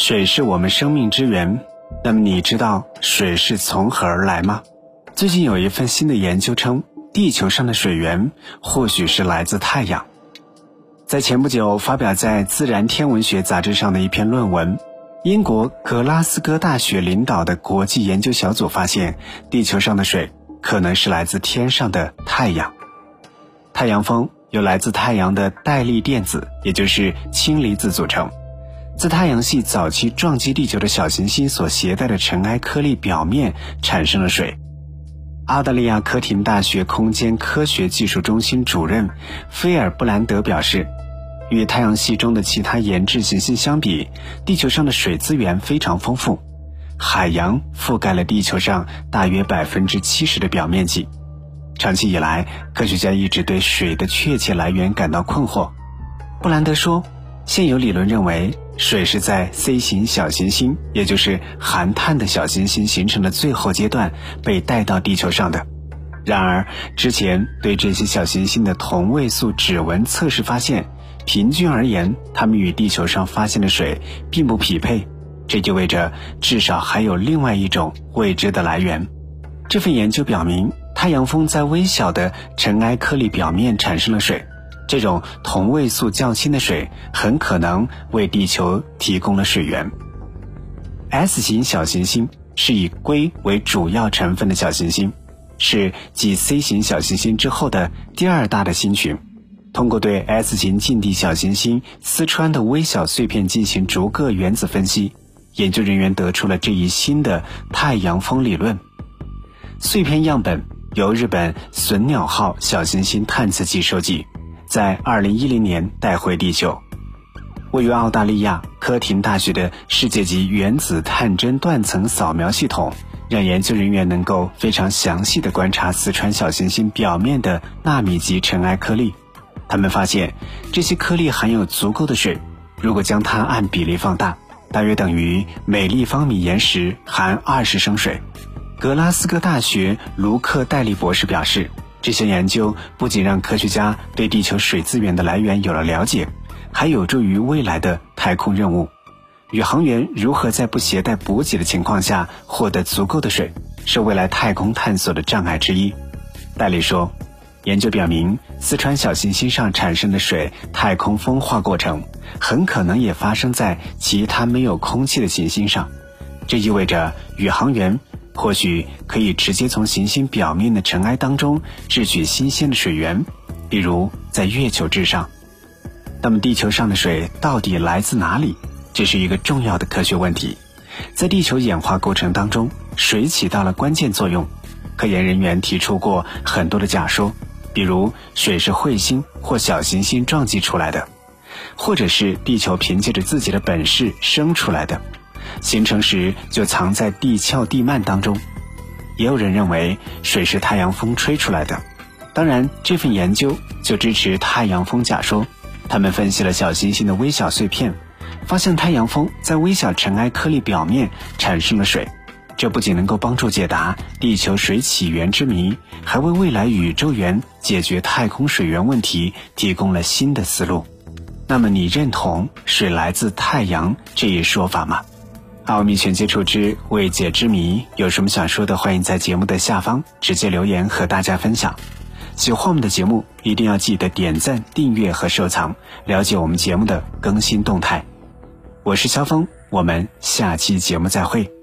水是我们生命之源。那么你知道水是从何而来吗？最近有一份新的研究称，地球上的水源或许是来自太阳。在前不久发表在《自然天文学》杂志上的一篇论文，英国格拉斯哥大学领导的国际研究小组发现，地球上的水可能是来自天上的太阳。太阳风由来自太阳的带粒电子，也就是氢离子组成。自太阳系早期撞击地球的小行星所携带的尘埃颗粒表面产生了水。澳大利亚科廷大学空间科学技术中心主任菲尔布兰德表示，与太阳系中的其他研制行星相比，地球上的水资源非常丰富，海洋覆盖了地球上大约百分之七十的表面积。长期以来，科学家一直对水的确切来源感到困惑。布兰德说，现有理论认为。水是在 C 型小行星，也就是含碳的小行星形成的最后阶段被带到地球上的。然而，之前对这些小行星的同位素指纹测试发现，平均而言，它们与地球上发现的水并不匹配。这意味着至少还有另外一种未知的来源。这份研究表明，太阳风在微小的尘埃颗粒表面产生了水。这种同位素较轻的水很可能为地球提供了水源。S 型小行星是以硅为主要成分的小行星，是继 C 型小行星之后的第二大的星群。通过对 S 型近地小行星丝穿的微小碎片进行逐个原子分析，研究人员得出了这一新的太阳风理论。碎片样本由日本隼鸟号小行星探测器收集。在二零一零年带回地球，位于澳大利亚科廷大学的世界级原子探针断层扫描系统，让研究人员能够非常详细的观察四川小行星表面的纳米级尘埃颗粒。他们发现，这些颗粒含有足够的水，如果将它按比例放大，大约等于每立方米岩石含二十升水。格拉斯哥大学卢克戴利博士表示。这些研究不仅让科学家对地球水资源的来源有了了解，还有助于未来的太空任务。宇航员如何在不携带补给的情况下获得足够的水，是未来太空探索的障碍之一。戴利说：“研究表明，四川小行星上产生的水太空风化过程，很可能也发生在其他没有空气的行星上。这意味着宇航员。”或许可以直接从行星表面的尘埃当中制取新鲜的水源，比如在月球之上。那么，地球上的水到底来自哪里？这是一个重要的科学问题。在地球演化过程当中，水起到了关键作用。科研人员提出过很多的假说，比如水是彗星或小行星撞击出来的，或者是地球凭借着自己的本事生出来的。形成时就藏在地壳地幔当中，也有人认为水是太阳风吹出来的。当然，这份研究就支持太阳风假说。他们分析了小行星的微小碎片，发现太阳风在微小尘埃颗粒表面产生了水。这不仅能够帮助解答地球水起源之谜，还为未来宇宙员解决太空水源问题提供了新的思路。那么，你认同水来自太阳这一说法吗？奥秘全接触之未解之谜，有什么想说的，欢迎在节目的下方直接留言和大家分享。喜欢我们的节目，一定要记得点赞、订阅和收藏，了解我们节目的更新动态。我是肖峰，我们下期节目再会。